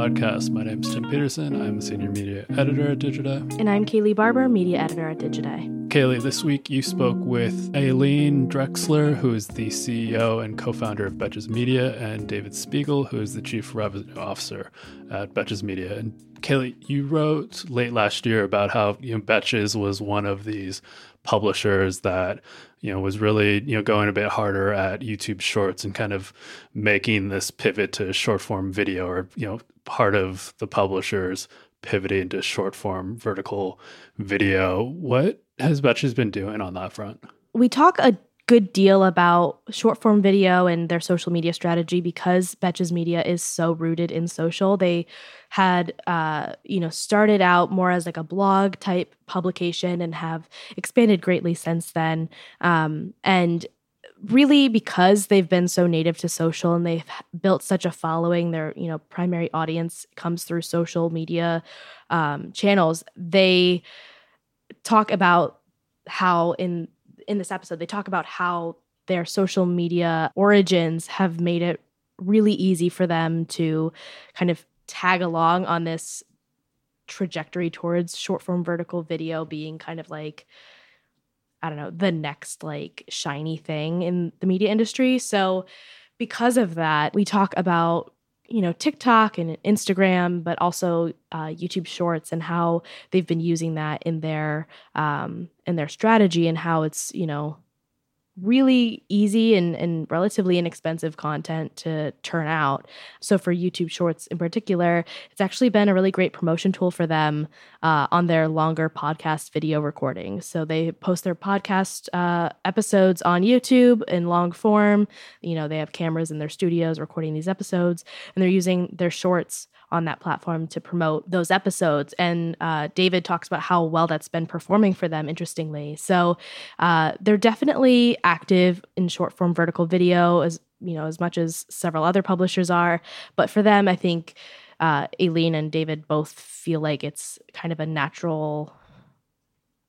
podcast. My name is Tim Peterson. I'm a senior media editor at Digiday. And I'm Kaylee Barber, media editor at Digiday. Kaylee, this week you spoke with Aleen Dreksler, who is the CEO and co founder of Betches Media, and David Spiegel, who is the chief revenue officer at Betches Media. And Kaylee, you wrote late last year about how you know, Betches was one of these publishers that you know was really you know going a bit harder at YouTube Shorts and kind of making this pivot to short form video or you know part of the publishers pivoting to short form vertical video. What has Betches been doing on that front? We talk a good deal about short form video and their social media strategy because Betches Media is so rooted in social. They had uh, you know started out more as like a blog type publication and have expanded greatly since then. Um, and really because they've been so native to social and they've built such a following their you know primary audience comes through social media um, channels they talk about how in in this episode they talk about how their social media origins have made it really easy for them to kind of tag along on this trajectory towards short form vertical video being kind of like I don't know, the next like shiny thing in the media industry. So because of that, we talk about you know TikTok and Instagram, but also uh, YouTube Shorts and how they've been using that in their um, in their strategy and how it's you know really easy and, and relatively inexpensive content to turn out. So for YouTube Shorts in particular, it's actually been a really great promotion tool for them uh, on their longer podcast video recordings. So they post their podcast uh, episodes on YouTube in long form. You know, they have cameras in their studios recording these episodes, and they're using their shorts on that platform to promote those episodes. And uh, David talks about how well that's been performing for them, interestingly. So uh, they're definitely active in short form vertical video as you know as much as several other publishers are. But for them, I think uh, Aleen and David both feel like it's kind of a natural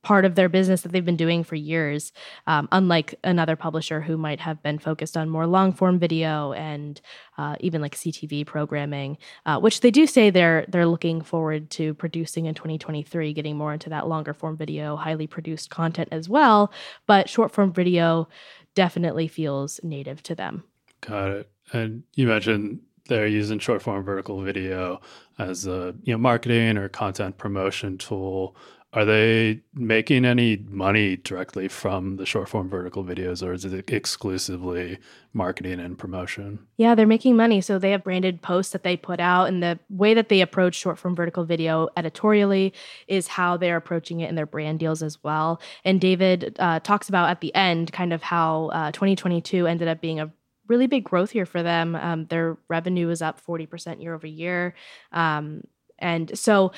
part of their business that they've been doing for years, um, unlike another publisher who might have been focused on more long form video and uh, even like CTV programming, uh, which they do say they're they're looking forward to producing in 2023, getting more into that longer form video, highly produced content as well. But short form video definitely feels native to them. Got it. And you mentioned they're using short form vertical video as a you know marketing or content promotion tool are they making any money directly from the short form vertical videos or is it exclusively marketing and promotion? Yeah, they're making money. So they have branded posts that they put out. And the way that they approach short form vertical video editorially is how they're approaching it in their brand deals as well. And David uh, talks about at the end kind of how uh, 2022 ended up being a really big growth year for them. Um, their revenue is up 40% year over year. Um, and so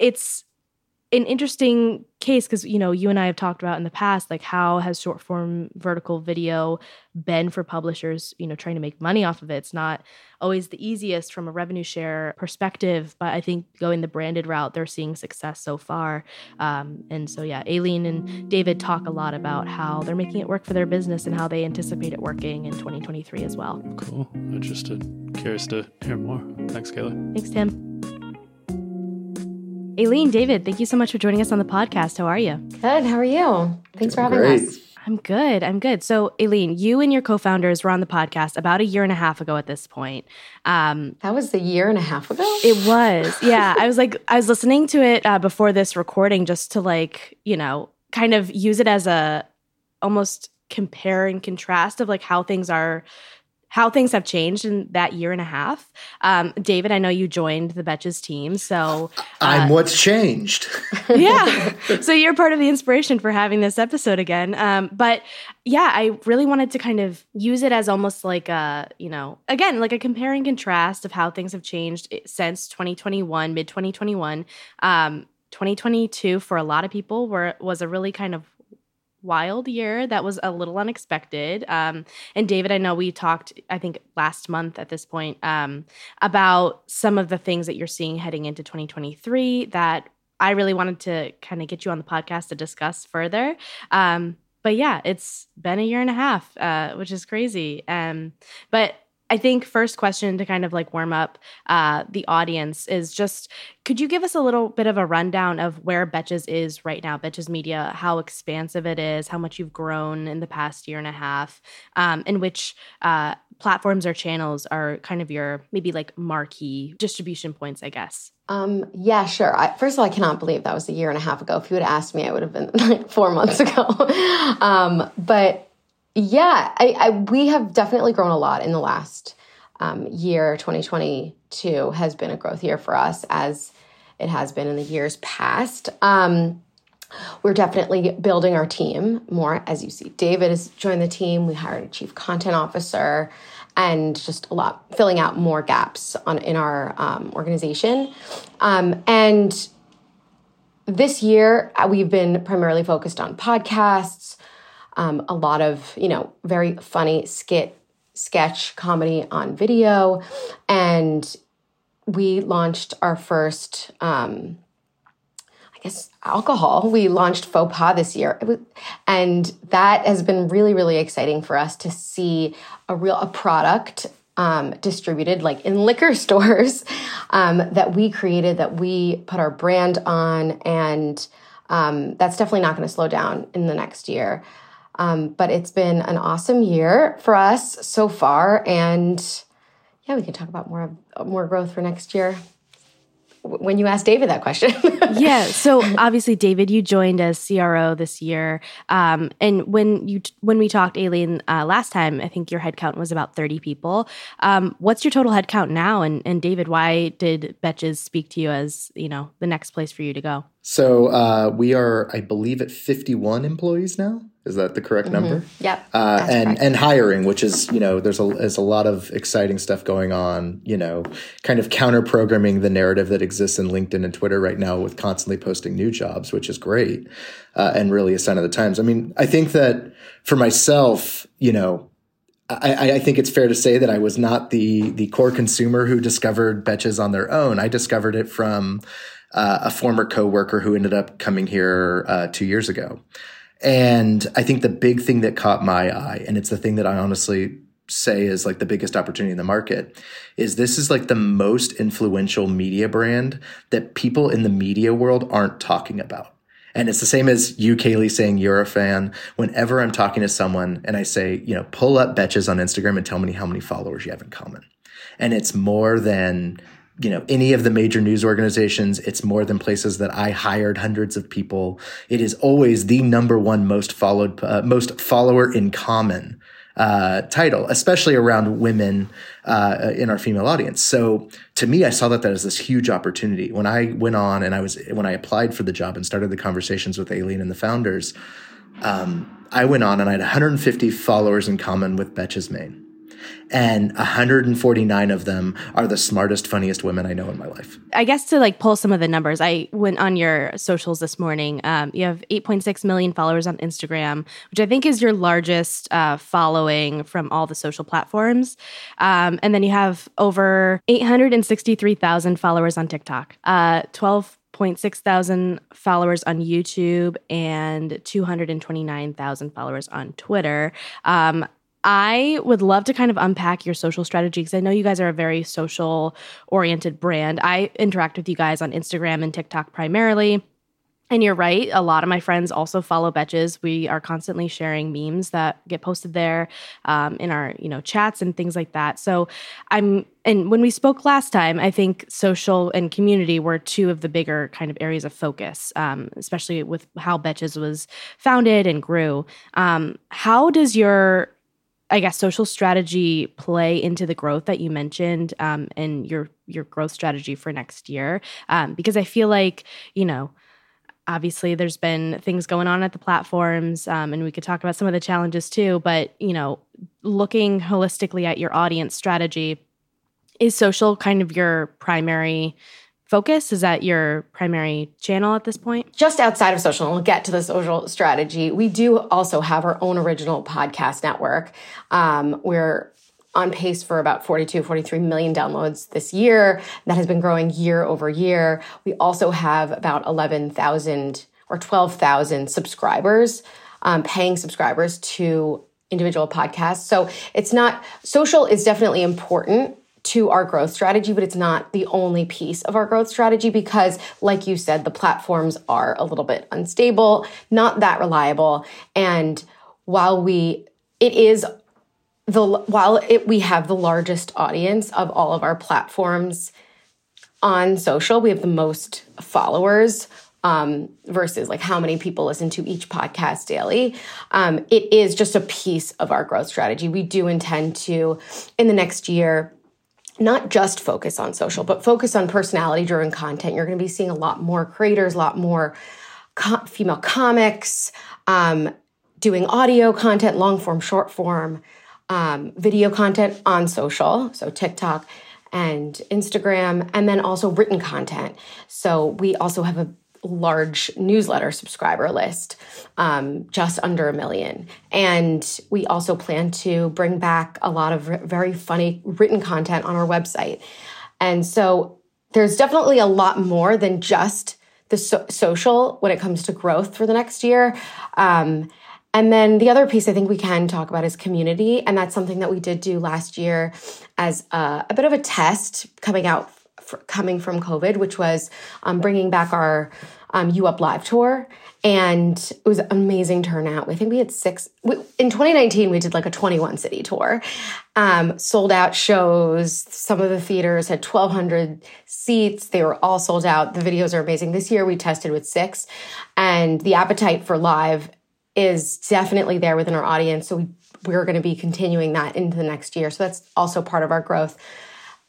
it's an interesting case because you know you and I have talked about in the past like how has short form vertical video been for publishers you know trying to make money off of it? It's not always the easiest from a revenue share perspective but I think going the branded route they're seeing success so far. Um, and so yeah Aleen and David talk a lot about how they're making it work for their business and how they anticipate it working in 2023 as well. Cool. Interested. Curious to hear more. Thanks Kayla. Thanks Tim Aleen, David, thank you so much for joining us on the podcast. How are you? Good. How are you? Thanks for having Great. us. I'm good. I'm good. So, Aleen, you and your co-founders were on the podcast about a year and a half ago at this point. Um, that was a year and a half ago. It was. Yeah, I was like, I was listening to it uh, before this recording just to like, you know, kind of use it as a almost compare and contrast of like how things are how things have changed in that year and a half. Um, David, I know you joined the Betches team, so uh, I'm what's changed. yeah, so you're part of the inspiration for having this episode again. Um, but yeah, I really wanted to kind of use it as almost like a, you know, again, like a compare and contrast of how things have changed since 2021, mid 2021. Um, 2022 for a lot of people were was a really kind of wild year that was a little unexpected. Um, and David, I know we talked, I think last month at this point, um, about some of the things that you're seeing heading into 2023 that I really wanted to kind of get you on the podcast to discuss further. Um, but yeah, it's been a year and a half, uh, which is crazy. Um, but I think first question to kind of like warm up uh, the audience is just could you give us a little bit of a rundown of where Betches is right now, Betches Media, how expansive it is, how much you've grown in the past year and a half, um, and which uh, platforms or channels are kind of your maybe like marquee distribution points, I guess. Um, yeah, sure. I, first of all, I cannot believe that was a year and a half ago. If you had asked me, I would have been like four months ago. um, but yeah, I, I, we have definitely grown a lot in the last um, year. 2022 has been a growth year for us, as it has been in the years past. Um, we're definitely building our team more. As you see, David has joined the team. We hired a chief content officer, and just a lot filling out more gaps on in our um, organization. Um, and this year, uh, we've been primarily focused on podcasts um, a lot of, you know, very funny skit, sketch comedy on video. And we launched our first, um, I guess, alcohol. We launched Faux Pas this year. Was, and that has been really, really exciting for us to see a real a product um, distributed like in liquor stores um, that we created, that we put our brand on. And um, that's definitely not going to slow down in the next year. Um, but it's been an awesome year for us so far, and yeah, we can talk about more more growth for next year when you asked David that question. yeah. So obviously, David, you joined as CRO this year, um, and when you when we talked, Aleen, uh, last time, I think your headcount was about thirty people. Um, what's your total headcount now? And and David, why did Betches speak to you as you know the next place for you to go? So uh, we are, I believe, at fifty one employees now. Is that the correct mm-hmm. number? Yep. Uh, and correct. and hiring, which is you know there's a there's a lot of exciting stuff going on. You know, kind of counter programming the narrative that exists in LinkedIn and Twitter right now with constantly posting new jobs, which is great uh, and really a sign of the times. I mean, I think that for myself, you know, I, I, think it's fair to say that I was not the the core consumer who discovered Betches on their own. I discovered it from uh, a former coworker who ended up coming here uh, two years ago. And I think the big thing that caught my eye, and it's the thing that I honestly say is like the biggest opportunity in the market, is this is like the most influential media brand that people in the media world aren't talking about. And it's the same as you, Kaylee, saying you're a fan. Whenever I'm talking to someone and I say, you know, pull up Betches on Instagram and tell me how many followers you have in common. And it's more than you know any of the major news organizations it's more than places that i hired hundreds of people. It is always the number one most followed uh, most follower in common uh, title especially around women uh, in our female audience. So to me i saw that that as this huge opportunity. When i went on and i was when i applied for the job and started the conversations with aleen and the founders um, i went on and i had 150 followers in common with betches maine and 149 of them are the smartest, funniest women I know in my life. I guess to like pull some of the numbers, I went on your socials this morning. Um, you have 8.6 million followers on Instagram, which I think is your largest uh, following from all the social platforms. Um, and then you have over 863,000 followers on TikTok, uh, 12 0.6 thousand followers on YouTube and 229,000 followers on Twitter. Um, I would love to kind of unpack your social strategy because I know you guys are a very social oriented brand. I interact with you guys on Instagram and TikTok primarily. And you're right. A lot of my friends also follow Betches. We are constantly sharing memes that get posted there um, in our, you know, chats and things like that. So I'm, and when we spoke last time, I think social and community were two of the bigger kind of areas of focus, um, especially with how Betches was founded and grew. Um, how does your I guess social strategy play into the growth that you mentioned um, and your your growth strategy for next year? Um, because I feel like you know, obviously there's been things going on at the platforms, um, and we could talk about some of the challenges too. But you know, looking holistically at your audience strategy, is social kind of your primary focus? Is that your primary channel at this point? Just outside of social, and we'll get to the social strategy. We do also have our own original podcast network. Um, we're on pace for about 42, 43 million downloads this year. That has been growing year over year. We also have about 11,000 or 12,000 subscribers, um, paying subscribers to individual podcasts. So it's not social is definitely important to our growth strategy, but it's not the only piece of our growth strategy because, like you said, the platforms are a little bit unstable, not that reliable. And while we, it is the, while it, we have the largest audience of all of our platforms on social, we have the most followers um, versus like how many people listen to each podcast daily. Um, it is just a piece of our growth strategy. We do intend to, in the next year, not just focus on social, but focus on personality driven content. You're going to be seeing a lot more creators, a lot more co- female comics, um, doing audio content, long form, short form, um, video content on social, so TikTok and Instagram, and then also written content. So we also have a large newsletter subscriber list, um, just under a million. And we also plan to bring back a lot of very funny written content on our website. And so there's definitely a lot more than just the so- social when it comes to growth for the next year. Um, and then the other piece I think we can talk about is community. And that's something that we did do last year as a, a bit of a test coming out coming from COVID, which was um, bringing back our um, U Up Live tour. And it was amazing turnout. I think we had six. We, in 2019, we did like a 21 city tour, um, sold out shows. Some of the theaters had 1,200 seats. They were all sold out. The videos are amazing. This year, we tested with six, and the appetite for live is definitely there within our audience. So we, we're going to be continuing that into the next year. So that's also part of our growth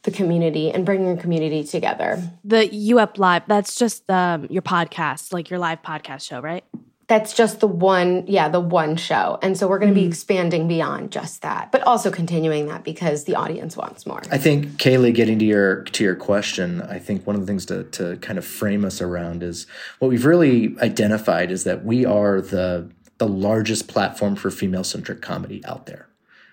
the community and bringing the community together. The U Up Live, that's just um, your podcast, like your live podcast show, right? That's just the one, yeah, the one show. And so we're going to mm. be expanding beyond just that, but also continuing that because the audience wants more. I think Kaylee, getting to your to your question, I think one of the things to to kind of frame us around is what we've really identified is that we are the the largest platform for female centric comedy out there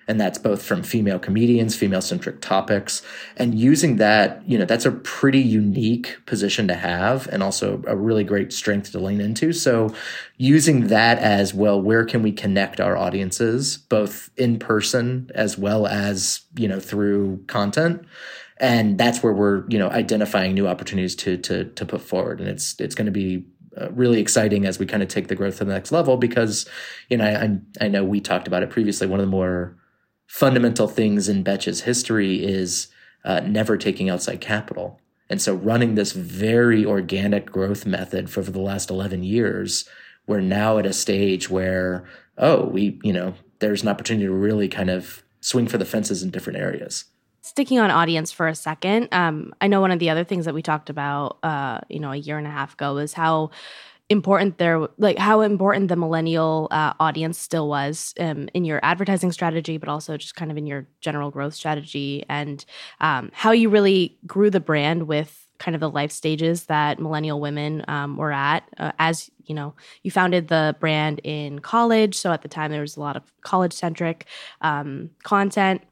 and that's both from female comedians female centric topics. And using that you know that's a pretty unique position to have and also a really great strength to lean into. So using that as well where can we connect our audiences both in person as well as you know through content? And that's where we're you know identifying new opportunities to to to put forward. And it's it's going to be uh, really exciting as we kind of take the growth to the next level because you know I, I know we talked about it previously one of the more fundamental things in Betch's history is uh, never taking outside capital. And so running this very organic growth method for, for the last 11 years, we're now at a stage where, oh, we, you know, there's an opportunity to really kind of swing for the fences in different areas. Sticking on audience for a second, um, I know one of the other things that we talked about, uh, you know, a year and a half ago was how important there like how important the millennial uh, audience still was um, in your advertising strategy but also just kind of in your general growth strategy and um, how you really grew the brand with kind of the life stages that millennial women um, were at uh, as you know you founded the brand in college. So at the time there was a lot of college centric um, content.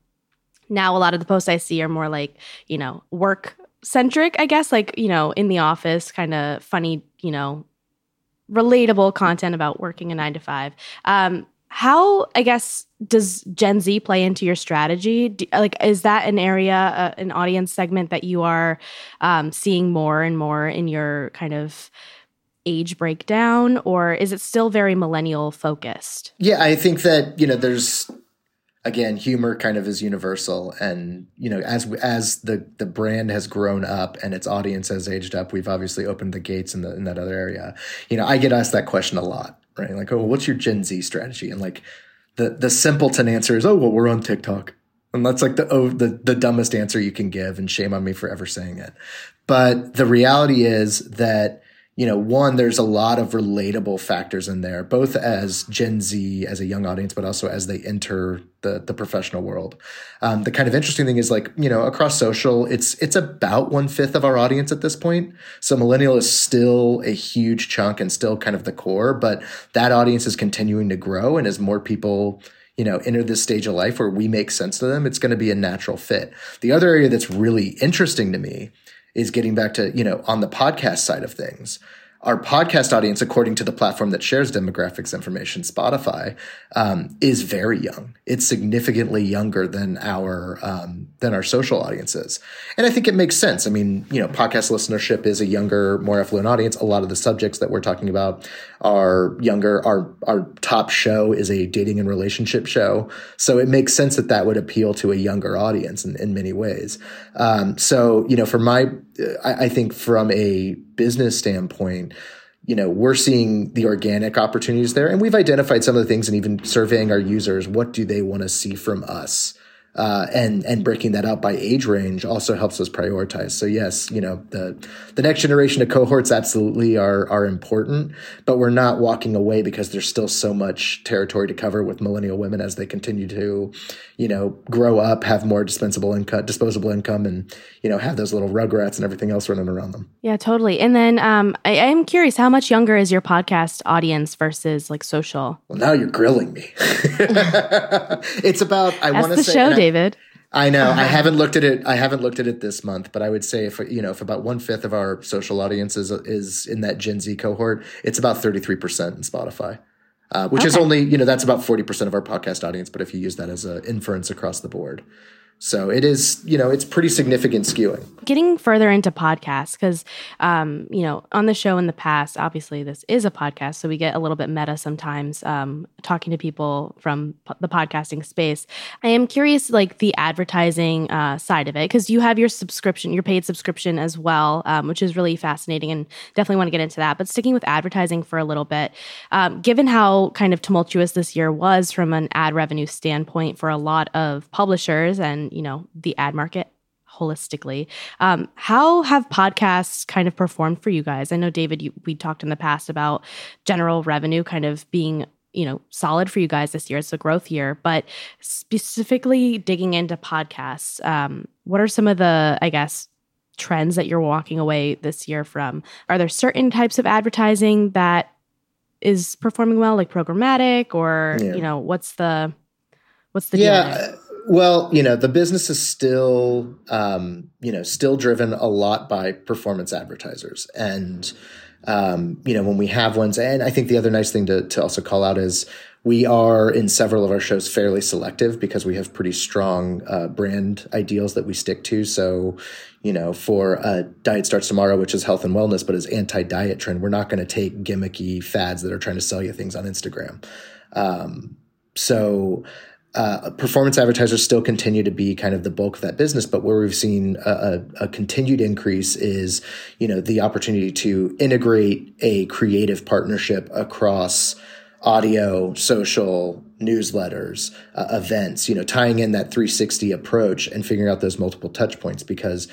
Now a lot of the posts i see are more like you know work centric i guess like you know in the office kind of funny you know relatable content about working a nine to five. Um, how I guess does Gen Z play into your strategy? Do, like, is that an area, uh, an audience segment that you are um, seeing more and more in your kind of age breakdown, or is it still very millennial focused? Yeah, I think that you know there's again humor kind of is universal. And you know as as the the brand has grown up and its audience has aged up we've obviously opened the gates in the in that other area. You know i get asked that question a lot right? Like oh what's your gen z strategy? And like the the simpleton answer is oh well we're on tiktok. And that's like the oh, the the dumbest answer you can give and shame on me for ever saying it. But the reality is that you know, one, there's a lot of relatable factors in there, both as Gen Z, as a young audience, but also as they enter the the professional world. Um, the kind of interesting thing is like, you know, across social, it's it's about one fifth of our audience at this point. So millennial is still a huge chunk and still kind of the core, but that audience is continuing to grow, and as more people you know, enter this stage of life where we make sense to them, it's going to be a natural fit. The other area that's really interesting to me is getting back to, you know, on the podcast side of things. our podcast audience, according to the platform that shares demographics information, Spotify, um, is very young. It's significantly younger than our um, than our social audiences, and I think it makes sense. I mean, you know, podcast listenership is a younger, more affluent audience. A lot of the subjects that we're talking about are younger. Our our top show is a dating and relationship show, so it makes sense that that would appeal to a younger audience in, in many ways. Um, so, you know, for my, I, I think from a business standpoint, you know, we're seeing the organic opportunities there and we've identified some of the things and even surveying our users. What do they want to see from us? Uh, and and breaking that out by age range also helps us prioritize. So yes, you know the the next generation of cohorts absolutely are are important, but we're not walking away because there's still so much territory to cover with millennial women as they continue to, you know, grow up, have more dispensable income, disposable income, and you know have those little rugrats and everything else running around them. Yeah, totally. And then um, I, am curious, how much younger is your podcast audience versus like social? Well, now you're grilling me. it's about I want to say. David. I know. I haven't looked at it. I haven't looked at it this month, but I would say if you know if about one fifth of our social audience is, is in that Gen Z cohort, it's about thirty three percent in Spotify, uh, which okay. is only you know that's about forty percent of our podcast audience. But if you use that as an inference across the board, so it is, you know, it's pretty significant skewing. Getting further into podcasts, because, um, you know, on the show in the past, obviously this is a podcast, so we get a little bit meta sometimes um, talking to people from the podcasting space. I am curious, like the advertising uh, side of it, because you have your subscription, your paid subscription as well, um, which is really fascinating and definitely want to get into that. But sticking with advertising for a little bit, um, given how kind of tumultuous this year was from an ad revenue standpoint for a lot of publishers and you know the ad market holistically. Um, how have podcasts kind of performed for you guys? I know David, you, we talked in the past about general revenue kind of being you know solid for you guys this year. It's a growth year, but specifically digging into podcasts, um, what are some of the I guess trends that you're walking away this year from? Are there certain types of advertising that is performing well, like programmatic, or yeah. you know what's the what's the yeah? Well, you know, the business is still, um, you know, still driven a lot by performance advertisers. And, um, you know, when we have ones, and I think the other nice thing to, to also call out is we are in several of our shows fairly selective because we have pretty strong uh, brand ideals that we stick to. So, you know, for uh, Diet Starts Tomorrow, which is health and wellness, but is anti diet trend, we're not going to take gimmicky fads that are trying to sell you things on Instagram. Um, so, uh, performance advertisers still continue to be kind of the bulk of that business, but where we've seen a, a, a, continued increase is, you know, the opportunity to integrate a creative partnership across audio, social, newsletters, uh, events, you know, tying in that 360 approach and figuring out those multiple touch points because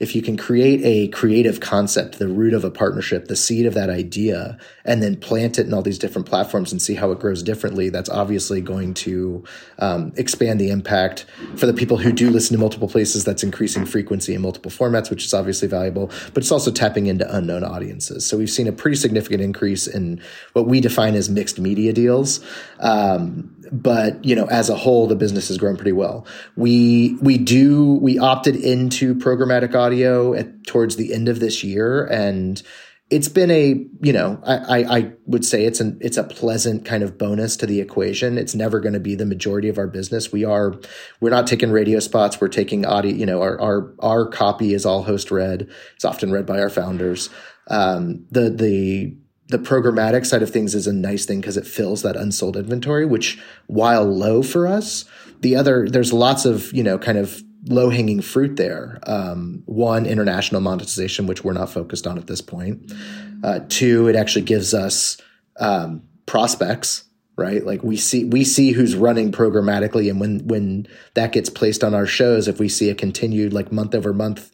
if you can create a creative concept, the root of a partnership, the seed of that idea, and then plant it in all these different platforms and see how it grows differently, that's obviously going to um, expand the impact for the people who do listen to multiple places. That's increasing frequency in multiple formats, which is obviously valuable, but it's also tapping into unknown audiences. So we've seen a pretty significant increase in what we define as mixed media deals. Um, but you know, as a whole, the business has grown pretty well. We we do we opted into programmatic audio at towards the end of this year, and it's been a you know I, I, I would say it's an it's a pleasant kind of bonus to the equation. It's never going to be the majority of our business. We are we're not taking radio spots. We're taking audio. You know, our our our copy is all host read. It's often read by our founders. Um, the the the programmatic side of things is a nice thing because it fills that unsold inventory, which while low for us, the other, there's lots of, you know, kind of low hanging fruit there. Um, one, international monetization, which we're not focused on at this point. Uh, two, it actually gives us um, prospects right like we see we see who's running programmatically and when when that gets placed on our shows if we see a continued like month over month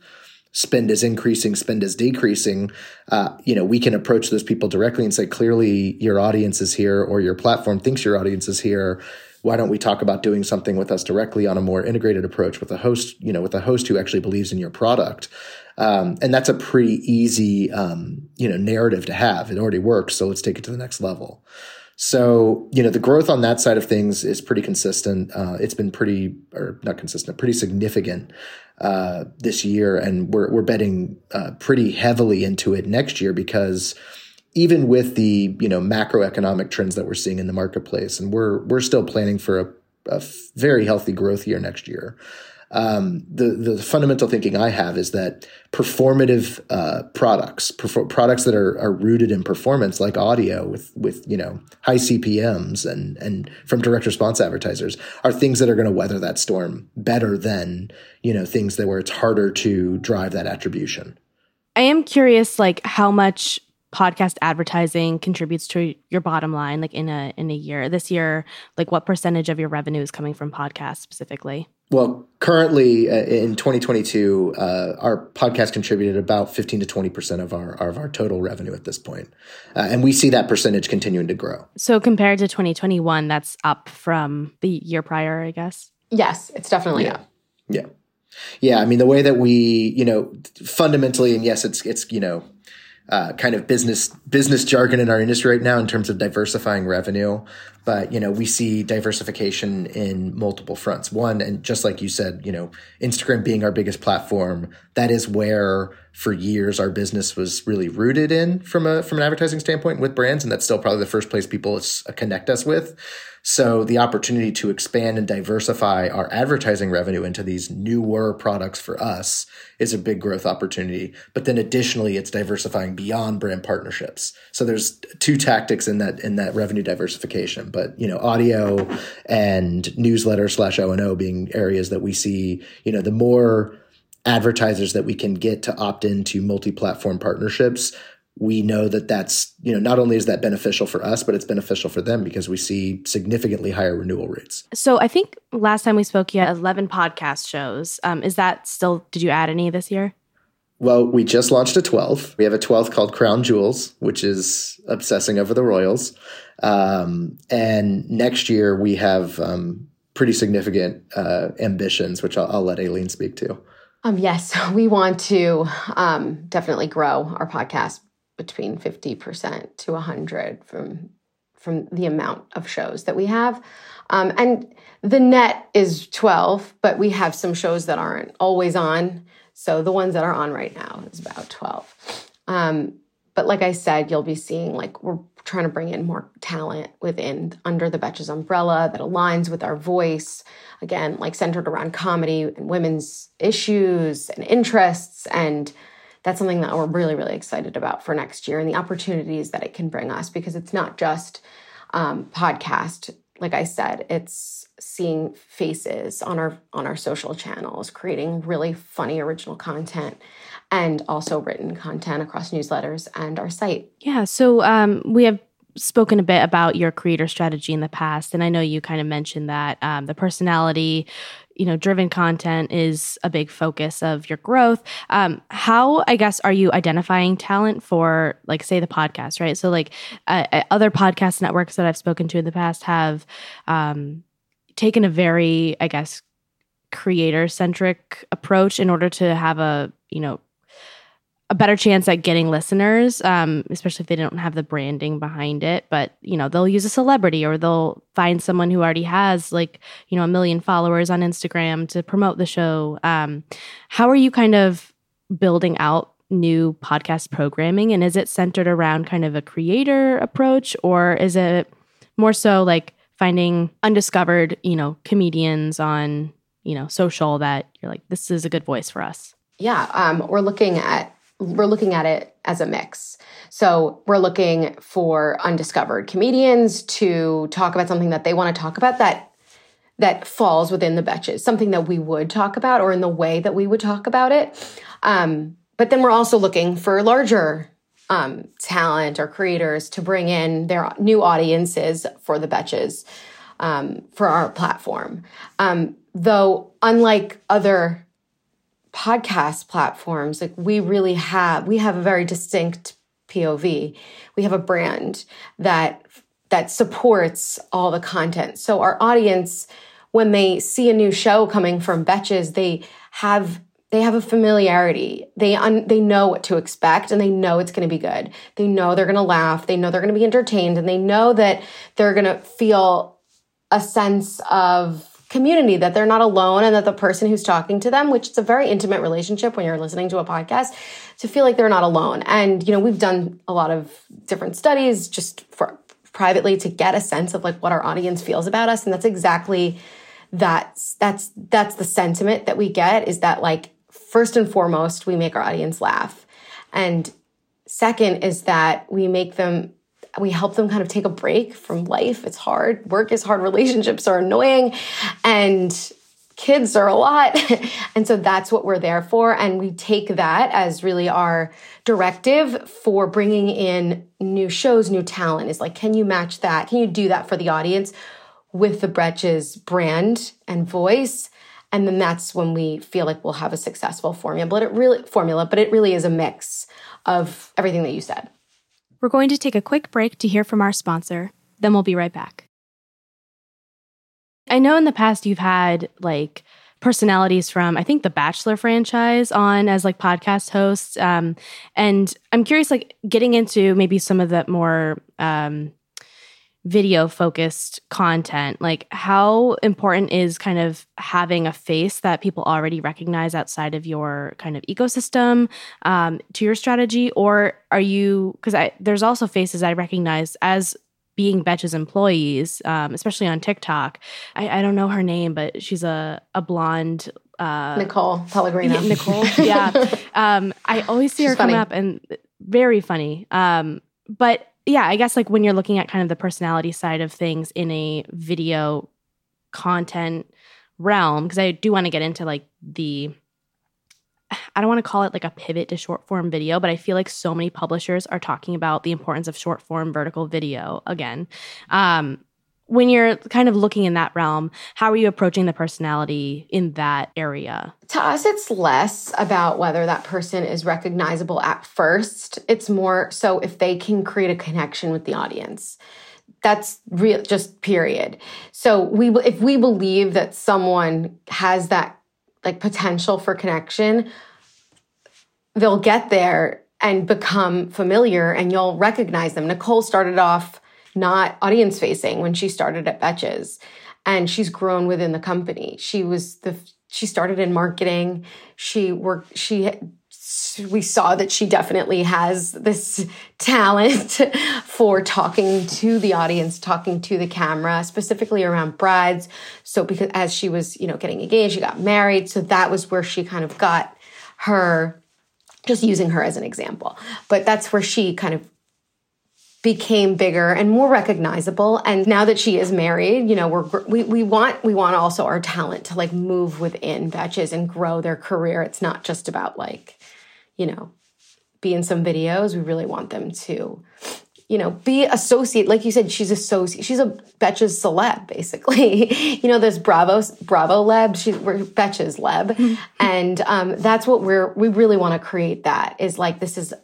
spend is increasing, spend is decreasing, uh, you know, we can approach those people directly and say, clearly your audience is here or your platform thinks your audience is here. Why don't we talk about doing something with us directly on a more integrated approach with a host, you know, with a host who actually believes in your product? Um, and that's a pretty easy, um, you know, narrative to have. It already works. So let's take it to the next level. So, you know, the growth on that side of things is pretty consistent. Uh, it's been pretty, or not consistent, pretty significant uh, this year, and we're we're betting uh, pretty heavily into it next year because even with the you know macroeconomic trends that we're seeing in the marketplace, and we're we're still planning for a, a very healthy growth year next year um, the the fundamental thinking I have is that performative uh, products, products that are, are rooted in performance, like audio with with you know high CPMS and and from direct response advertisers, are things that are going to weather that storm better than you know things that where it's harder to drive that attribution. I am curious, like how much podcast advertising contributes to your bottom line like in a in a year this year like what percentage of your revenue is coming from podcasts specifically well, currently uh, in 2022, uh, our podcast contributed about 15 to 20 percent of our of our total revenue at this point, uh, and we see that percentage continuing to grow. So compared to 2021, that's up from the year prior, I guess. Yes, it's definitely yeah. up. Yeah, yeah. I mean, the way that we, you know, fundamentally, and yes, it's it's you know uh, kind of business business jargon in our industry right now in terms of diversifying revenue. But you know, we see diversification in multiple fronts. One, and just like you said, you know, Instagram being our biggest platform, that is where for years our business was really rooted in from a from an advertising standpoint with brands, and that's still probably the first place people connect us with. So the opportunity to expand and diversify our advertising revenue into these newer products for us is a big growth opportunity. But then additionally, it's diversifying beyond brand partnerships. So there's two tactics in that in that revenue diversification. But you know, audio and newsletter slash O and O being areas that we see. You know, the more advertisers that we can get to opt into multi-platform partnerships we know that that's you know not only is that beneficial for us but it's beneficial for them because we see significantly higher renewal rates so i think last time we spoke you had 11 podcast shows um, is that still did you add any this year well we just launched a 12 we have a 12th called crown jewels which is obsessing over the royals um, and next year we have um, pretty significant uh, ambitions which I'll, I'll let aleen speak to um, yes, we want to um, definitely grow our podcast between 50% to 100 from from the amount of shows that we have. Um, and the net is 12, but we have some shows that aren't always on. So the ones that are on right now is about 12. Um, but like I said, you'll be seeing like we're trying to bring in more talent within under the Betches umbrella that aligns with our voice. Again, like centered around comedy and women's issues and interests and that's something that we're really, really excited about for next year and the opportunities that it can bring us because it's not just um, podcast. Like I said, it's seeing faces on our on our social channels, creating really funny original content, and also written content across newsletters and our site. Yeah. So um, we have spoken a bit about your creator strategy in the past and i know you kind of mentioned that um, the personality you know driven content is a big focus of your growth. Um, how i guess are you identifying talent for like say the podcast right? So like uh, uh other podcast networks that i've spoken to in the past have um, taken a very i guess creator centric approach in order to have a you know a better chance at getting listeners, um, especially if they don't have the branding behind it. But you know, they'll use a celebrity or they'll find someone who already has like you know a million followers on Instagram to promote the show. Um, how are you kind of building out new podcast programming, and is it centered around kind of a creator approach, or is it more so like finding undiscovered you know comedians on you know social that you're like this is a good voice for us? Yeah, um, we're looking at we're looking at it as a mix. So we're looking for undiscovered comedians to talk about something that they want to talk about that that falls within the betches, something that we would talk about or in the way that we would talk about it. Um, but then we're also looking for larger um, talent or creators to bring in their new audiences for the betches um, for our platform. Um, though, unlike other podcast platforms like we really have we have a very distinct pov we have a brand that that supports all the content. So our audience when they see a new show coming from betches they have they have a familiarity. They un, they know what to expect and they know it's going to be good. They know they're going to laugh. They know they're going to be entertained and they know that they're going to feel a sense of community that they're not alone and that the person who's talking to them which is a very intimate relationship when you're listening to a podcast to feel like they're not alone. And you know we've done a lot of different studies just for privately to get a sense of like what our audience feels about us. And that's exactly that's that's that's the sentiment that we get is that like first and foremost we make our audience laugh. And second is that we make them we help them kind of take a break from life. It's hard. Work is hard. Relationships are annoying and kids are a lot. and so that's what we're there for. And we take that as really our directive for bringing in new shows, new talent is like, can you match that? Can you do that for the audience with the Betches brand and voice? And then that's when we feel like we'll have a successful formula. But it really formula, but it really is a mix of everything that you said. We're going to take a quick break to hear from our sponsor, then we'll be right back. I know in the past you've had like personalities from I think the Bachelor franchise on as like podcast hosts, um, and I'm curious, like getting into maybe some of the more um, video focused content like how important is kind of having a face that people already recognize outside of your kind of ecosystem um, to your strategy or are you because i there's also faces i recognize as being Betch's employees, um, especially on TikTok. I, I, don't know her name, but she's a a blonde uh, Nicole Pellegrino. Nicole, yeah. um, I always see she's her come up and very funny. Um, but yeah, I guess like when you're looking at kind of the personality side of things in a video content realm, because I do want to get into like the I don't want to call it like a pivot to short form video, but I feel like so many publishers are talking about the importance of short form vertical video again. Um, when you're kind of looking in that realm, how are you approaching the personality in that area? To us, it's less about whether that person is recognizable at first. It's more so if they can create a connection with the audience. That's real, just period. So we, if we believe that someone has that like potential for connection, they'll get there and become familiar and you'll recognize them. Nicole started off not audience facing when she started at Betches. And she's grown within the company. She was the she started in marketing. She worked she we saw that she definitely has this talent for talking to the audience, talking to the camera, specifically around brides. So because as she was, you know, getting engaged, she got married. So that was where she kind of got her just using her as an example. But that's where she kind of became bigger and more recognizable. And now that she is married you know we're we, we want we want also our talent to like move within Betches and grow their career. It's not just about like you know be in some videos. We really want them to you know be associate like you said she's associate she's a Betches celeb basically. You know there's bravo bravo leb she's we're Betches leb. And um that's what we're we really want to create that is like this is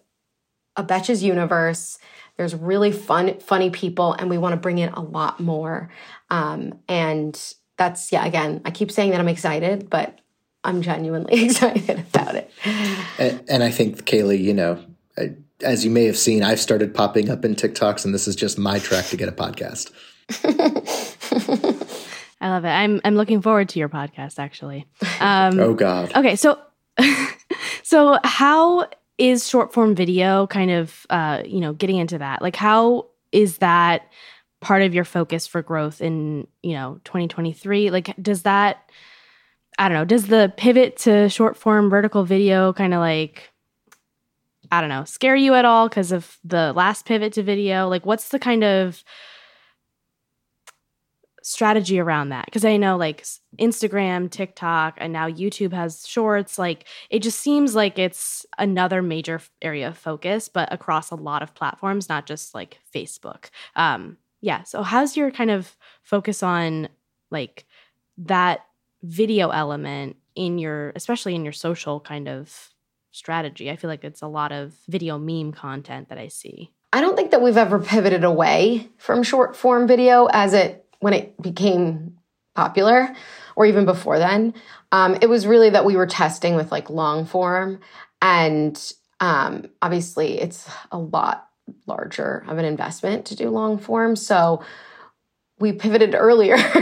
a Betches universe there's really fun, funny people, and we want to bring in a lot more. Um, and that's, yeah, again, I keep saying that I'm excited, but I'm genuinely excited about it. And, and I think, Kaylee, you know, as you may have seen, I've started popping up in TikToks, and this is just my track to get a podcast. I love it. I'm I'm looking forward to your podcast. Actually. Um, oh God. Okay, so so how is short form video kind of uh, you know getting into that? Like how is that part of your focus for growth in you know 2023 like does that i don't know does the pivot to short form vertical video kind of like i don't know scare you at all because of the last pivot to video? Like what's the kind of strategy around that because i know like instagram tiktok and now youtube has shorts like it just seems like it's another major area of focus but across a lot of platforms not just like facebook. Um yeah so how's your kind of focus on like that video element in your especially in your social kind of strategy? I feel like it's a lot of video meme content that i see. I don't think that we've ever pivoted away from short form video as it when it became popular or even before then um, it was really that we were testing with like long form and um, obviously it's a lot larger of an investment to do long form so we pivoted earlier,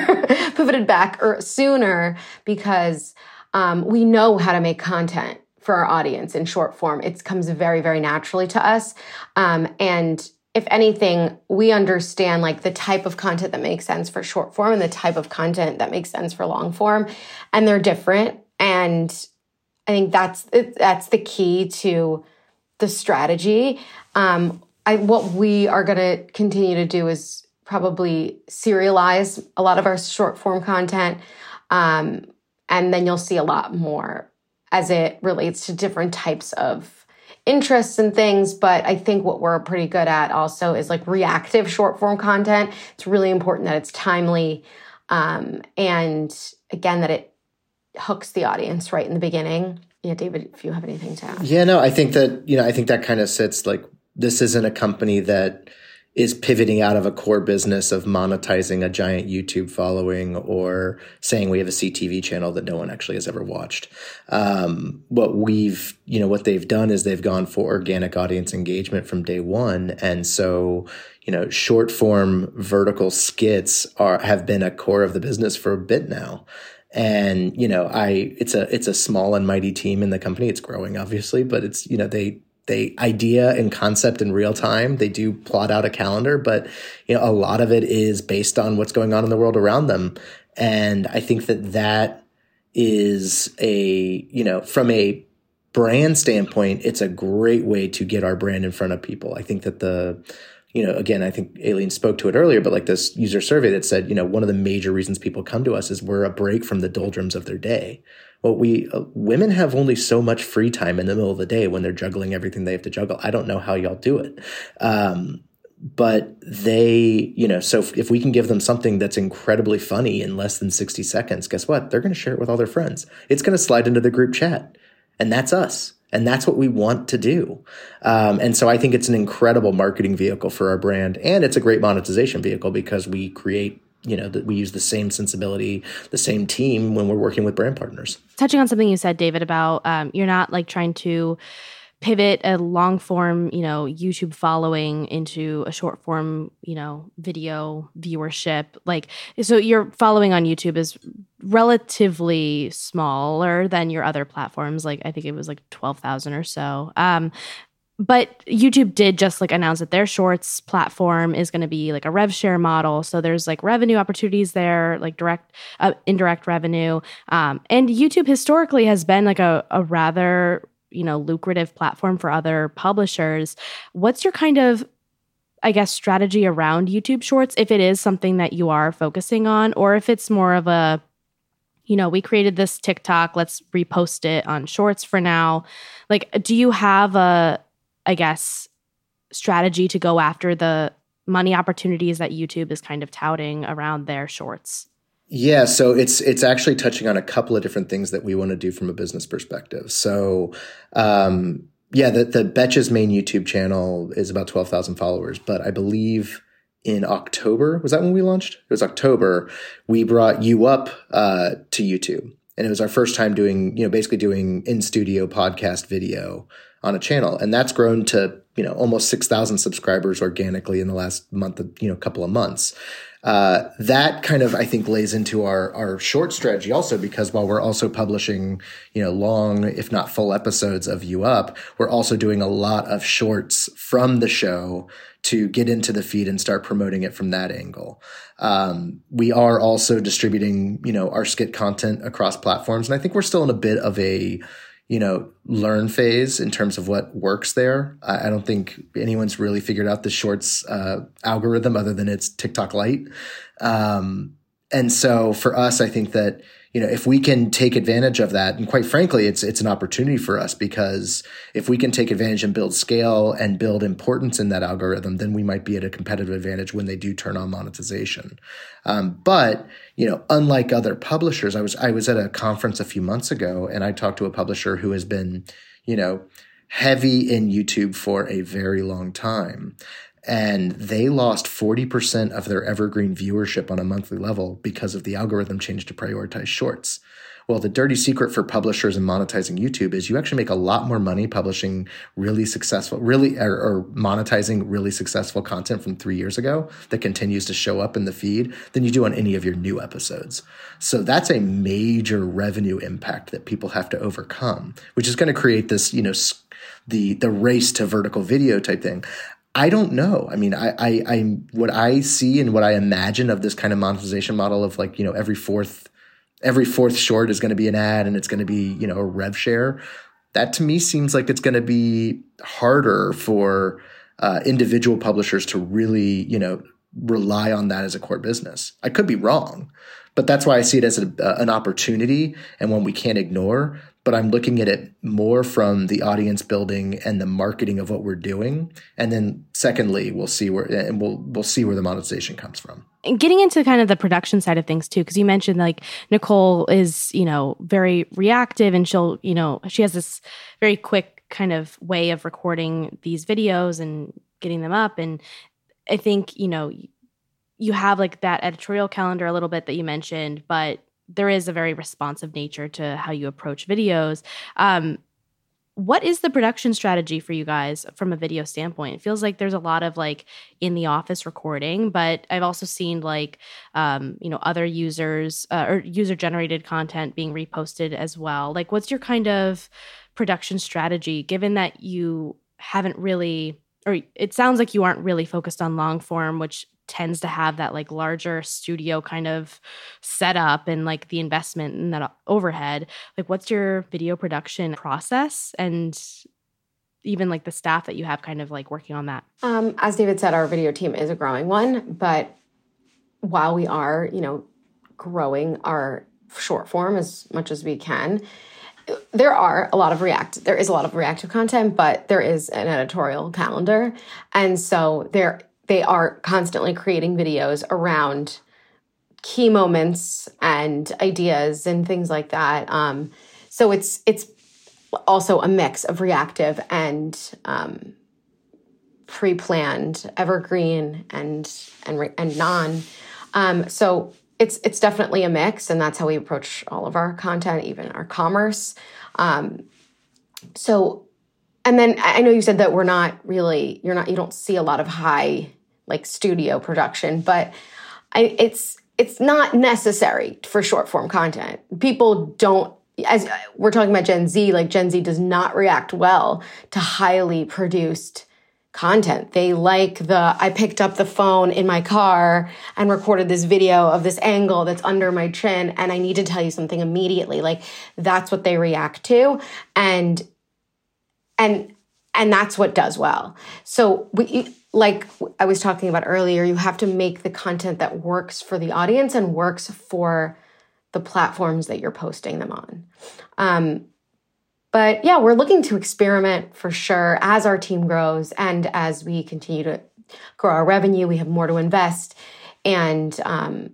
pivoted back er, sooner because um, we know how to make content for our audience in short form. It comes very, very naturally to us. Um, and if anything, we understand like the type of content that makes sense for short form and the type of content that makes sense for long form, and they're different. And I think that's that's the key to the strategy. Um, I, what we are going to continue to do is probably serialize a lot of our short form content. Um, and then you'll see a lot more as it relates to different types of interests and things. But I think what we're pretty good at also is like reactive short form content. It's really important that it's timely. Um, and again, that it hooks the audience right in the beginning. Yeah, David, if you have anything to add. Yeah, no, I think that, you know, I think that kind of sits like this isn't a company that is pivoting out of a core business of monetizing a giant YouTube following or saying we have a CTV channel that no one actually has ever watched. Um, what we've, you know, what they've done is they've gone for organic audience engagement from day one. And so, you know, short form vertical skits are, have been a core of the business for a bit now. And, you know, I, it's a, it's a small and mighty team in the company. It's growing, obviously, but it's, you know, they, they idea and concept in real time. They do plot out a calendar, but you know, a lot of it is based on what's going on in the world around them. And I think that that is a, you know, from a brand standpoint, it's a great way to get our brand in front of people. I think that the, you know, again, I think Aleen spoke to it earlier, but like this user survey that said, you know, one of the major reasons people come to us is we're a break from the doldrums of their day well we uh, women have only so much free time in the middle of the day when they're juggling everything they have to juggle. I don't know how y'all do it. Um, but they you know so if, if, we can give them something that's incredibly funny in less than 60 seconds guess what? They're going to share it with all their friends. It's going to slide into the group chat. And that's us. And that's what we want to do. Um, and so i think it's an incredible marketing vehicle for our brand. And it's a great monetization vehicle because we create you know that we use the same sensibility the same team when we're working with brand partners. Touching on something you said david about um, you're not like trying to pivot a long form you know youtube following into a short form you know video viewership. Like so your following on youtube is relatively smaller than your other platforms. Like i think it was like 12000 or so. Um, but YouTube did just like announce that their shorts platform is going to be like a rev share model. So there's like revenue opportunities there, like direct, uh, indirect revenue. Um, and YouTube historically has been like a, a rather, you know, lucrative platform for other publishers. What's your kind of, I guess, strategy around YouTube shorts if it is something that you are focusing on, or if it's more of a, you know, we created this TikTok, let's repost it on shorts for now. Like, do you have a, I guess, strategy to go after the money opportunities that YouTube is kind of touting around their shorts? Yeah, so it's it's actually touching on a couple of different things that we want to do from a business perspective. So, um, yeah, the the Betches main YouTube channel is about twelve thousand followers, but I believe in October was that when we launched? It was October. We brought you up uh, to YouTube, and it was our first time doing you know basically doing in studio podcast video on a channel. And that's grown to, you know, almost 6,000 subscribers organically in the last month, of, you know, couple of months. Uh, that kind of, I think, lays into our, our short strategy also, because while we're also publishing, you know, long, if not full episodes of You Up, we're also doing a lot of shorts from the show to get into the feed and start promoting it from that angle. Um, we are also distributing, you know, our skit content across platforms. And I think we're still in a bit of a, you know, learn phase in terms of what works there. I, I don't think anyone's really figured out the shorts uh, algorithm other than it's TikTok light. Um, and so for us, I think that you know, if we can take advantage of that, and quite frankly, it's it's an opportunity for us because if we can take advantage and build scale and build importance in that algorithm, then we might be at a competitive advantage when they do turn on monetization. Um, but you know, unlike other publishers, I was I was at a conference a few months ago, and I talked to a publisher who has been, you know, heavy in YouTube for a very long time and they lost 40% of their evergreen viewership on a monthly level because of the algorithm change to prioritize shorts. Well, the dirty secret for publishers and monetizing YouTube is you actually make a lot more money publishing really successful, really, or, or, monetizing really successful content from three years ago that continues to show up in the feed than you do on any of your new episodes. So that's a major revenue impact that people have to overcome, which is going to create this, you know, the the race to vertical video type thing. I don't know. I mean, I, I, I, what I see and what I imagine of this kind of monetization model of like, you know, every fourth, every fourth short is going to be an ad and it's going to be, you know, a rev share. That to me seems like it's going to be harder for uh, individual publishers to really, you know, rely on that as a core business. I could be wrong, but that's why I see it as a, uh, an opportunity and one we can't ignore but I'm looking at it more from the audience building and the marketing of what we're doing. And then secondly, we'll see where and we'll we'll see where the monetization comes from. And getting into kind of the production side of things too, because you mentioned like Nicole is, you know, very reactive and she'll, you know, she has this very quick kind of way of recording these videos and getting them up. And I think, you know, you have like that editorial calendar a little bit that you mentioned, but there is a very responsive nature to how you approach videos. Um, what is the production strategy for you guys from a video standpoint? It feels like there's a lot of like in the office recording, but I've also seen like um, you know other users uh, or user generated content being reposted as well. Like, what's your kind of production strategy given that you haven't really or it sounds like you aren't really focused on long form, which tends to have that like larger studio kind of setup and like the investment and that overhead like what's your video production process and even like the staff that you have kind of like working on that? Um, as david said our video team is a growing one but while we are you know growing our short form as much as we can there are a lot of react there is a lot of reactive content but there is an editorial calendar. And so there they are constantly creating videos around key moments and ideas and things like that. Um, so it's it's also a mix of reactive and um, pre-planned, evergreen and and and non. Um, so it's it's definitely a mix, and that's how we approach all of our content, even our commerce. Um, so, and then I know you said that we're not really you're not you don't see a lot of high like studio production, but I, it's it's not necessary for short form content. People don't as we're talking about Gen Z, like Gen Z does not react well to highly produced content. They like the I picked up the phone in my car and recorded this video of this angle that's under my chin and I need to tell you something immediately. Like that's what they react to and and and that's what does well. So we like I was talking about earlier, you have to make the content that works for the audience and works for the platforms that you're posting them on. Um, but yeah, we're looking to experiment for sure as our team grows and as we continue to grow our revenue. We have more to invest, and um,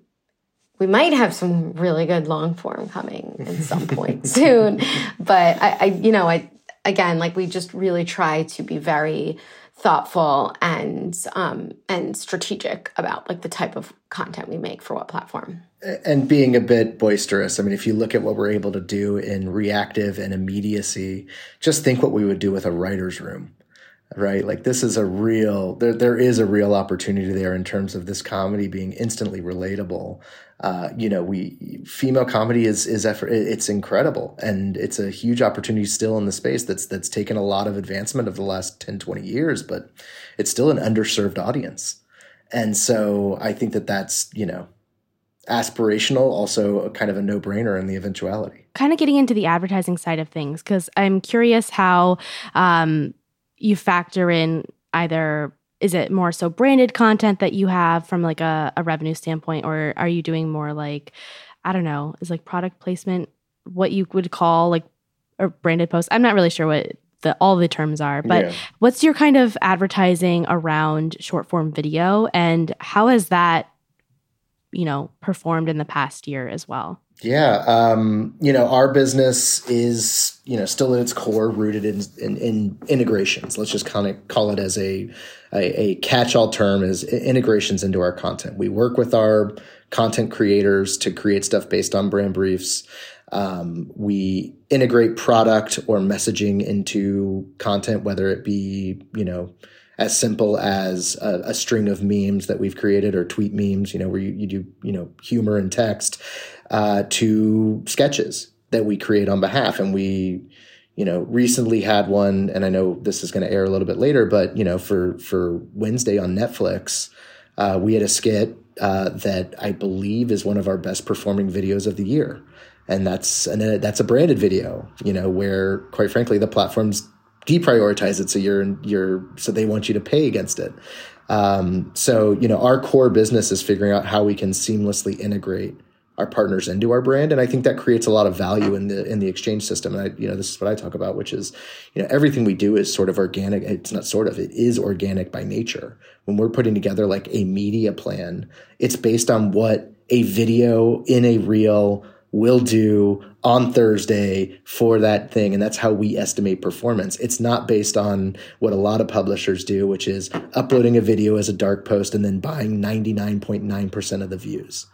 we might have some really good long form coming at some point soon. But I, I, you know, I again, like we just really try to be very thoughtful and um, and strategic about like the type of content we make for what platform. And being a bit boisterous. I mean if you look at what we're able to do in reactive and immediacy just think what we would do with a writer's room right? Like this is a real there there is a real opportunity there in terms of this comedy being instantly relatable uh, you know, we female comedy is is effort. It's incredible, and it's a huge opportunity still in the space that's that's taken a lot of advancement of the last 10, 20 years, but it's still an underserved audience, and so I think that that's you know aspirational, also kind of a no brainer in the eventuality. Kind of getting into the advertising side of things because I'm curious how um, you factor in either is it more so branded content that you have from like a, a revenue standpoint or are you doing more like i don't know is like product placement what you would call like a branded post i'm not really sure what the all the terms are but yeah. what's your kind of advertising around short form video and how has that you know, performed in the past year as well? Yeah, um, you know, our business is you know still at its core rooted in, in, in integrations. Let's just kind of call it as a, a, a catch-all term is integrations into our content. We work with our content creators to create stuff based on brand briefs. Um, we integrate product or messaging into content, whether it be you know as simple as a, a, string of memes that we've created or tweet memes, you know, where you, you do, you know, humor and text, uh, to sketches that we create on behalf. And we, you know, recently had one, and I know this is going to air a little bit later, but, you know, for, for Wednesday on Netflix, uh, we had a skit, uh, that I believe is one of our best performing videos of the year. And that's, and that's a branded video, you know, where quite frankly, the platforms deprioritize it so you're you're so they want you to pay against it. Um, so you know our core business is figuring out how we can seamlessly integrate our partners into our brand and i think that creates a lot of value in the in the exchange system and i you know this is what i talk about which is you know everything we do is sort of organic it's not sort of it is organic by nature when we're putting together like a media plan it's based on what a video in a reel will do on Thursday for that thing. And that's how we estimate performance. It's not based on what a lot of publishers do, which is uploading a video as a dark post and then buying 99.9% of the views.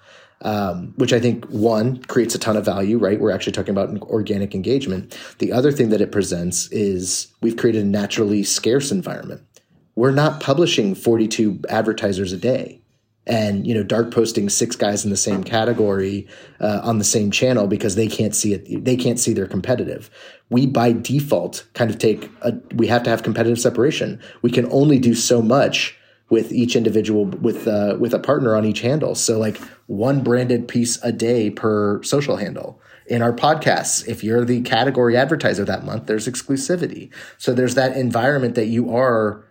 Um, which I think one creates a ton of value, right? We're actually talking about organic engagement. The other thing that it presents is we've created a naturally scarce environment. We're not publishing 42 advertisers a day and you know dark posting six guys in the same category uh, on the same channel because they can't see it they can't see they're competitive we by default kind of take a we have to have competitive separation we can only do so much with each individual with uh, with a partner on each handle so like one branded piece a day per social handle in our podcasts if you're the category advertiser that month there's exclusivity so there's that environment that you are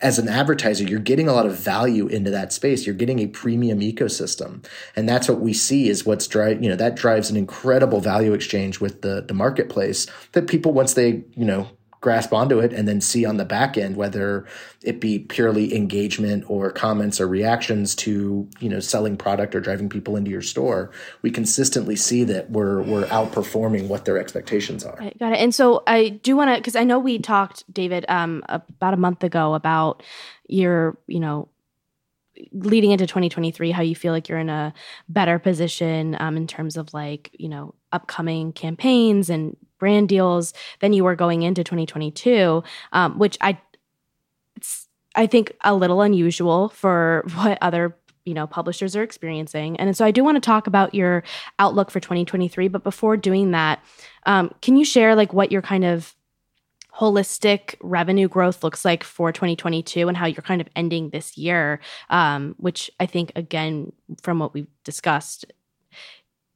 as an advertiser, you're getting a lot of value into that space. You're getting a premium ecosystem. And that's what we see is what's drive, you know, that drives an incredible value exchange with the, the marketplace that people, once they, you know, grasp onto it and then see on the back end whether it be purely engagement or comments or reactions to you know selling product or driving people into your store we consistently see that we're we're outperforming what their expectations are. Right, got it. And so i do want to because i know we talked david um about a month ago about your you know leading into 2023 how you feel like you're in a better position um, in terms of like you know upcoming campaigns and brand deals than you were going into 2022, um, which I it's I think a little unusual for what other you know publishers are experiencing. And so I do want to talk about your outlook for 2023. But before doing that, um, can you share like what your kind of holistic revenue growth looks like for 2022 and how you're kind of ending this year, um, which I think, again, from what we've discussed,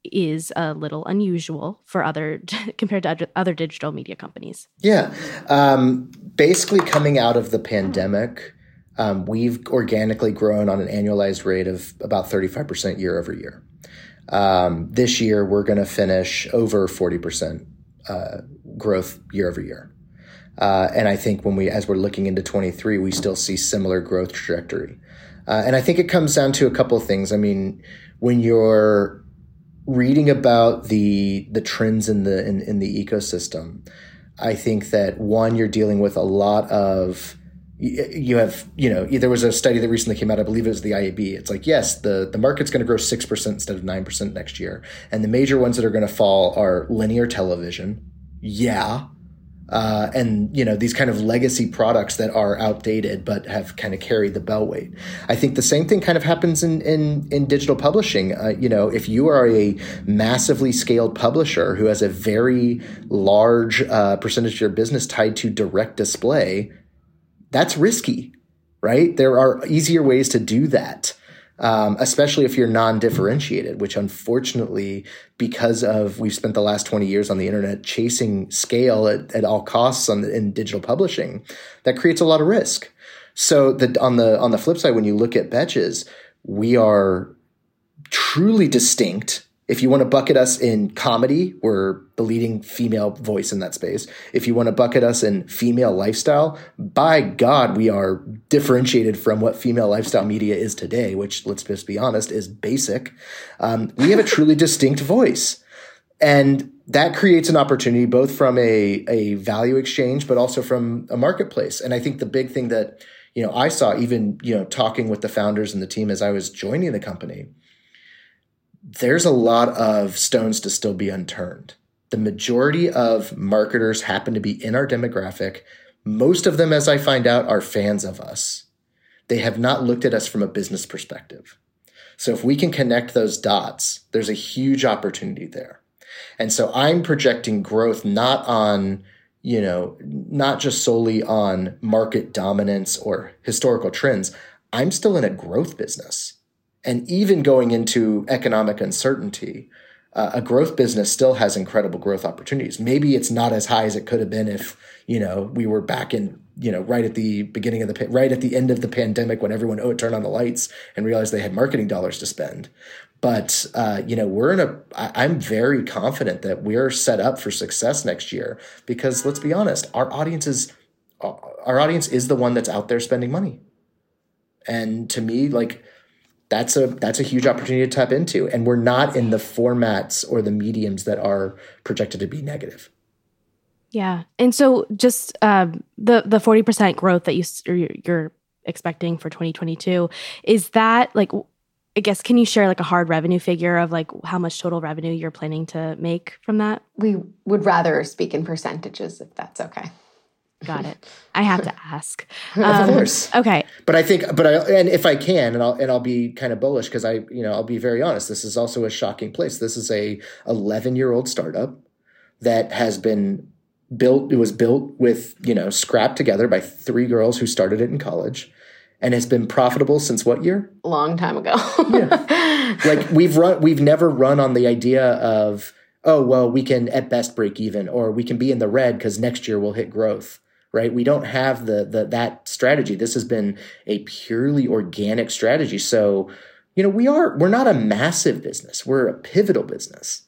is a little unusual for other compared to other digital media companies. Yeah, um, basically coming out of the pandemic, um, we've organically grown on an annualized rate of about thirty five percent year over year. Um, this year, we're going to finish over forty percent uh, growth year over year. Uh, and I think when we, as we're looking into 23, we still see similar growth trajectory. Uh, and I think it comes down to a couple of things. I mean, when you're reading about the the trends in the in, in the ecosystem, I think that one, you're dealing with a lot of you have you know there was a study that recently came out i believe it was the iab it's like yes the the market's going to grow 6% instead of 9% next year and the major ones that are going to fall are linear television. Yeah uh, and you know these kind of legacy products that are outdated but have kind of carried the bell weight. I think the same thing kind of happens in in, in digital publishing. Uh, you know, if you are a massively scaled publisher who has a very large uh, percentage of your business tied to direct display, that's risky, right? There are easier ways to do that um, especially if you're non-differentiated, which unfortunately, because of we've spent the last 20 years on the internet chasing scale at, at all costs on the, in digital publishing, that creates a lot of risk. So that on the on the flip side, when you look at Betches, we are truly distinct If you want to bucket us in comedy, we're the leading female voice in that space. If you want to bucket us in female lifestyle, by God, we are differentiated from what female lifestyle media is today, which let's just be honest, is basic. Um, we have a truly distinct voice. And that creates an opportunity both from a, a value exchange, but also from a marketplace. And I think the big thing that, you know, I saw even, you know, talking with the founders and the team as I was joining the company, there's a lot of stones to still be unturned. The majority of marketers happen to be in our demographic. Most of them, as I find out, are fans of us. They have not looked at us from a business perspective. So if we can connect those dots, there's a huge opportunity there. And so I'm projecting growth not on, you know, not just solely on market dominance or historical trends. I'm still in a growth business. And even going into economic uncertainty, uh, a growth business still has incredible growth opportunities. Maybe it's not as high as it could have been if, you know, we were back in, you know, right at the beginning of the, right at the end of the pandemic when everyone oh, turned on the lights and realized they had marketing dollars to spend. But, uh, you know, we're in a, I'm very confident that we're set up for success next year because let's be honest, our audience is, our audience is the one that's out there spending money. And to me, like, that's a that's a huge opportunity to tap into and we're not in the formats or the mediums that are projected to be negative yeah and so just um, the the 40% growth that you you're expecting for 2022 is that like I guess can you share like a hard revenue figure of like how much total revenue you're planning to make from that? We would rather speak in percentages if that's okay. Got it. I have to ask. Um, of course. Okay. But I think, but I, and if I can, and I'll, and I'll be kind of bullish because I, you know, I'll be very honest. This is also a shocking place. This is a 11 year old startup that has been built. It was built with, you know, scrapped together by three girls who started it in college and has been profitable since what year? Long time ago. yeah. Like we've run, we've never run on the idea of, oh, well, we can at best break even or we can be in the red because next year we'll hit growth right? We don't have the, the that strategy. This has been a purely organic strategy. So, you know, we are we're not a massive business. We're a pivotal business.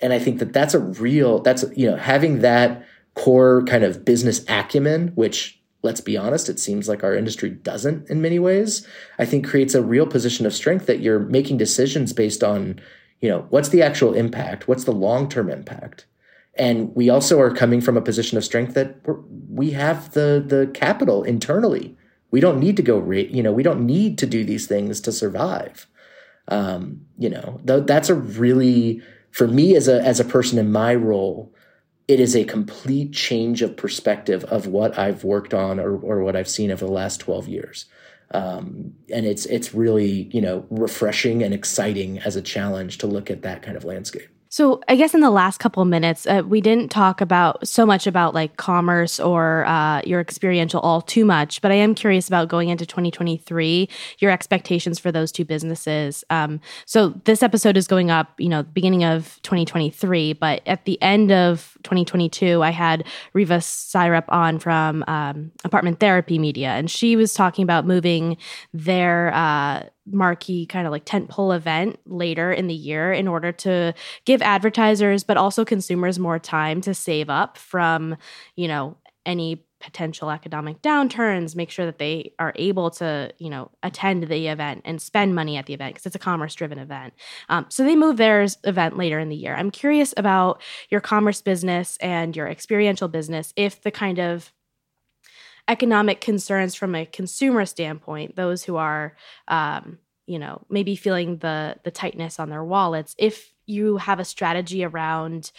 And I think that that's a real that's you know, having that core kind of business acumen which let's be honest, it seems like our industry doesn't in many ways, I think creates a real position of strength that you're making decisions based on, you know, what's the actual impact? What's the long term impact? And we also are coming from a position of strength that we have the the capital internally. We don't need to go, rate, you know, we don't need to do these things to survive. Um, you know, th- that's a really for me as a as a person in my role, it is a complete change of perspective of what I've worked on or or what I've seen over the last twelve years. Um, and it's it's really you know refreshing and exciting as a challenge to look at that kind of landscape. So, I guess in the last couple of minutes, uh, we didn't talk about so much about like commerce or uh, your experiential all too much, but I am curious about going into 2023, your expectations for those two businesses. Um, so, this episode is going up, you know, beginning of 2023, but at the end of 2022, I had Riva Syrup on from um, Apartment Therapy Media, and she was talking about moving their uh, marquee kind of like tentpole event later in the year in order to give advertisers but also consumers more time to save up from you know any potential economic downturns make sure that they are able to you know attend the event and spend money at the event because it's a commerce driven event. Um, so they move their event later in the year. I'm curious about your commerce business and your experiential business. If the kind of economic concerns from a consumer standpoint, those who are, um, you know, maybe feeling the the tightness on their wallets, if you have a strategy around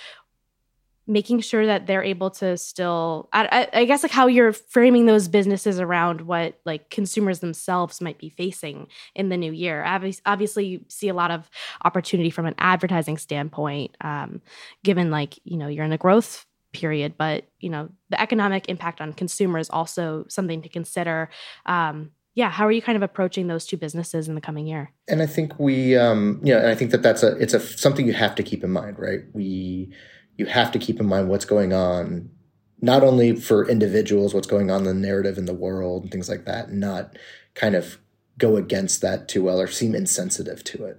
making sure that they're able to still I, I, guess like how you're framing those businesses around what like consumers themselves might be facing in the new year. Obviously you see a lot of opportunity from an advertising standpoint um, given like you know you're in a growth period but you know the economic impact on consumers also something to consider. Um, yeah how are you kind of approaching those two businesses in the coming year? And i think we um you know and i think that that's a it's a something you have to keep in mind right? We you have to keep in mind what's going on not only for individuals what's going on in the narrative in the world and things like that and not kind of go against that too well or seem insensitive to it.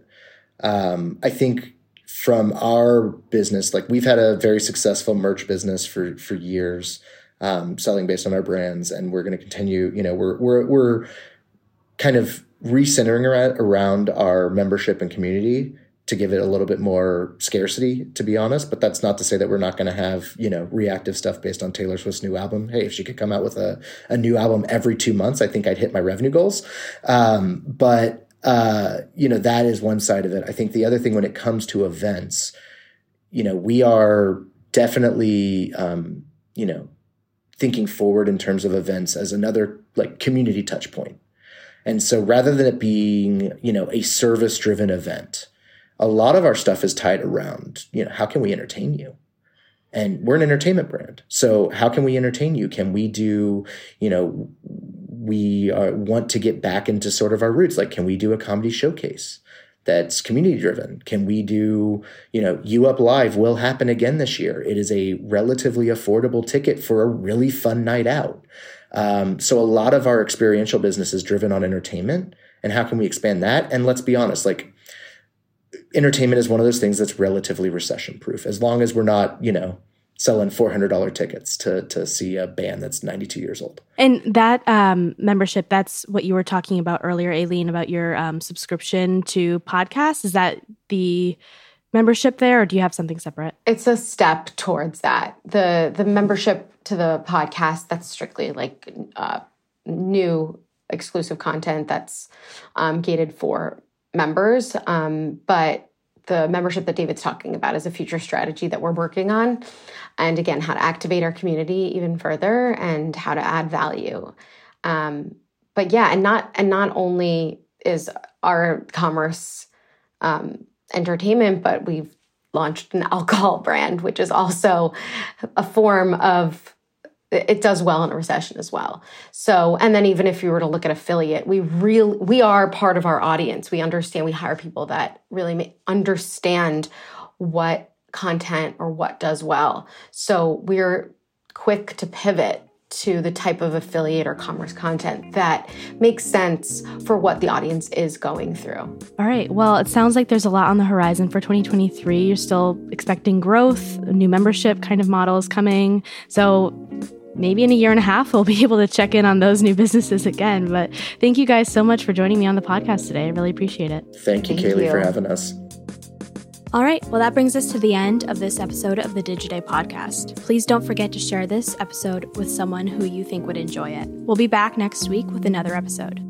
Um, i think from our business, like we've had a very successful merch business for for years, um, selling based on our brands, and we're going to continue. You know, we're we're we're kind of recentering around, around our membership and community to give it a little bit more scarcity, to be honest. But that's not to say that we're not going to have, you know, reactive stuff based on Taylor Swift's new album. Hey, if she could come out with a, a new album every two months, I think I'd hit my revenue goals. Um, but, uh, you know, that is one side of it. I think the other thing when it comes to events, you know, we are definitely, um, you know, thinking forward in terms of events as another like community touch point. And so rather than it being, you know, a service driven event, a lot of our stuff is tied around, you know, how can we entertain you? And we're an entertainment brand. So how can we entertain you? Can we do, you know, we uh, want to get back into sort of our roots. Like, can we do a comedy showcase? That's community driven? Can we do, you know, You Up Live will happen again this year. It is a relatively affordable ticket for a really fun night out. Um, so a lot of our experiential business is driven on entertainment. And how can we expand that? And let's be honest, like entertainment is one of those things that's relatively recession proof as long as we're not, you know, selling $400 tickets to to see a band that's 92 years old. And that um, membership, that's what you were talking about earlier, Aleen, about your um, subscription to podcasts. Is that the membership there or do you have something separate? It's a step towards that. The the membership to the podcast, that's strictly like uh, new exclusive content that's um, gated for members. Um, but the membership that David's talking about is a future strategy that we're working on. And again, how to activate our community even further and how to add value. Um, but yeah, and not and not only is our commerce um, entertainment, but we've launched an alcohol brand, which is also a form of it does well in a recession as well. So, and then even if you were to look at affiliate, we really we are part of our audience. We understand. We hire people that really understand what content or what does well. So we're quick to pivot to the type of affiliate or commerce content that makes sense for what the audience is going through. All right. Well, it sounds like there's a lot on the horizon for 2023. You're still expecting growth, new membership kind of models coming. So maybe in a year and a half, we'll be able to check in on those new businesses again. But thank you guys so much for joining me on the podcast today. I really appreciate it. Thank you, thank Kaylee, you. for having us. All right, well, that brings us to the end of this episode of the Digiday podcast. Please don't forget to share this episode with someone who you think would enjoy it. We'll be back next week with another episode.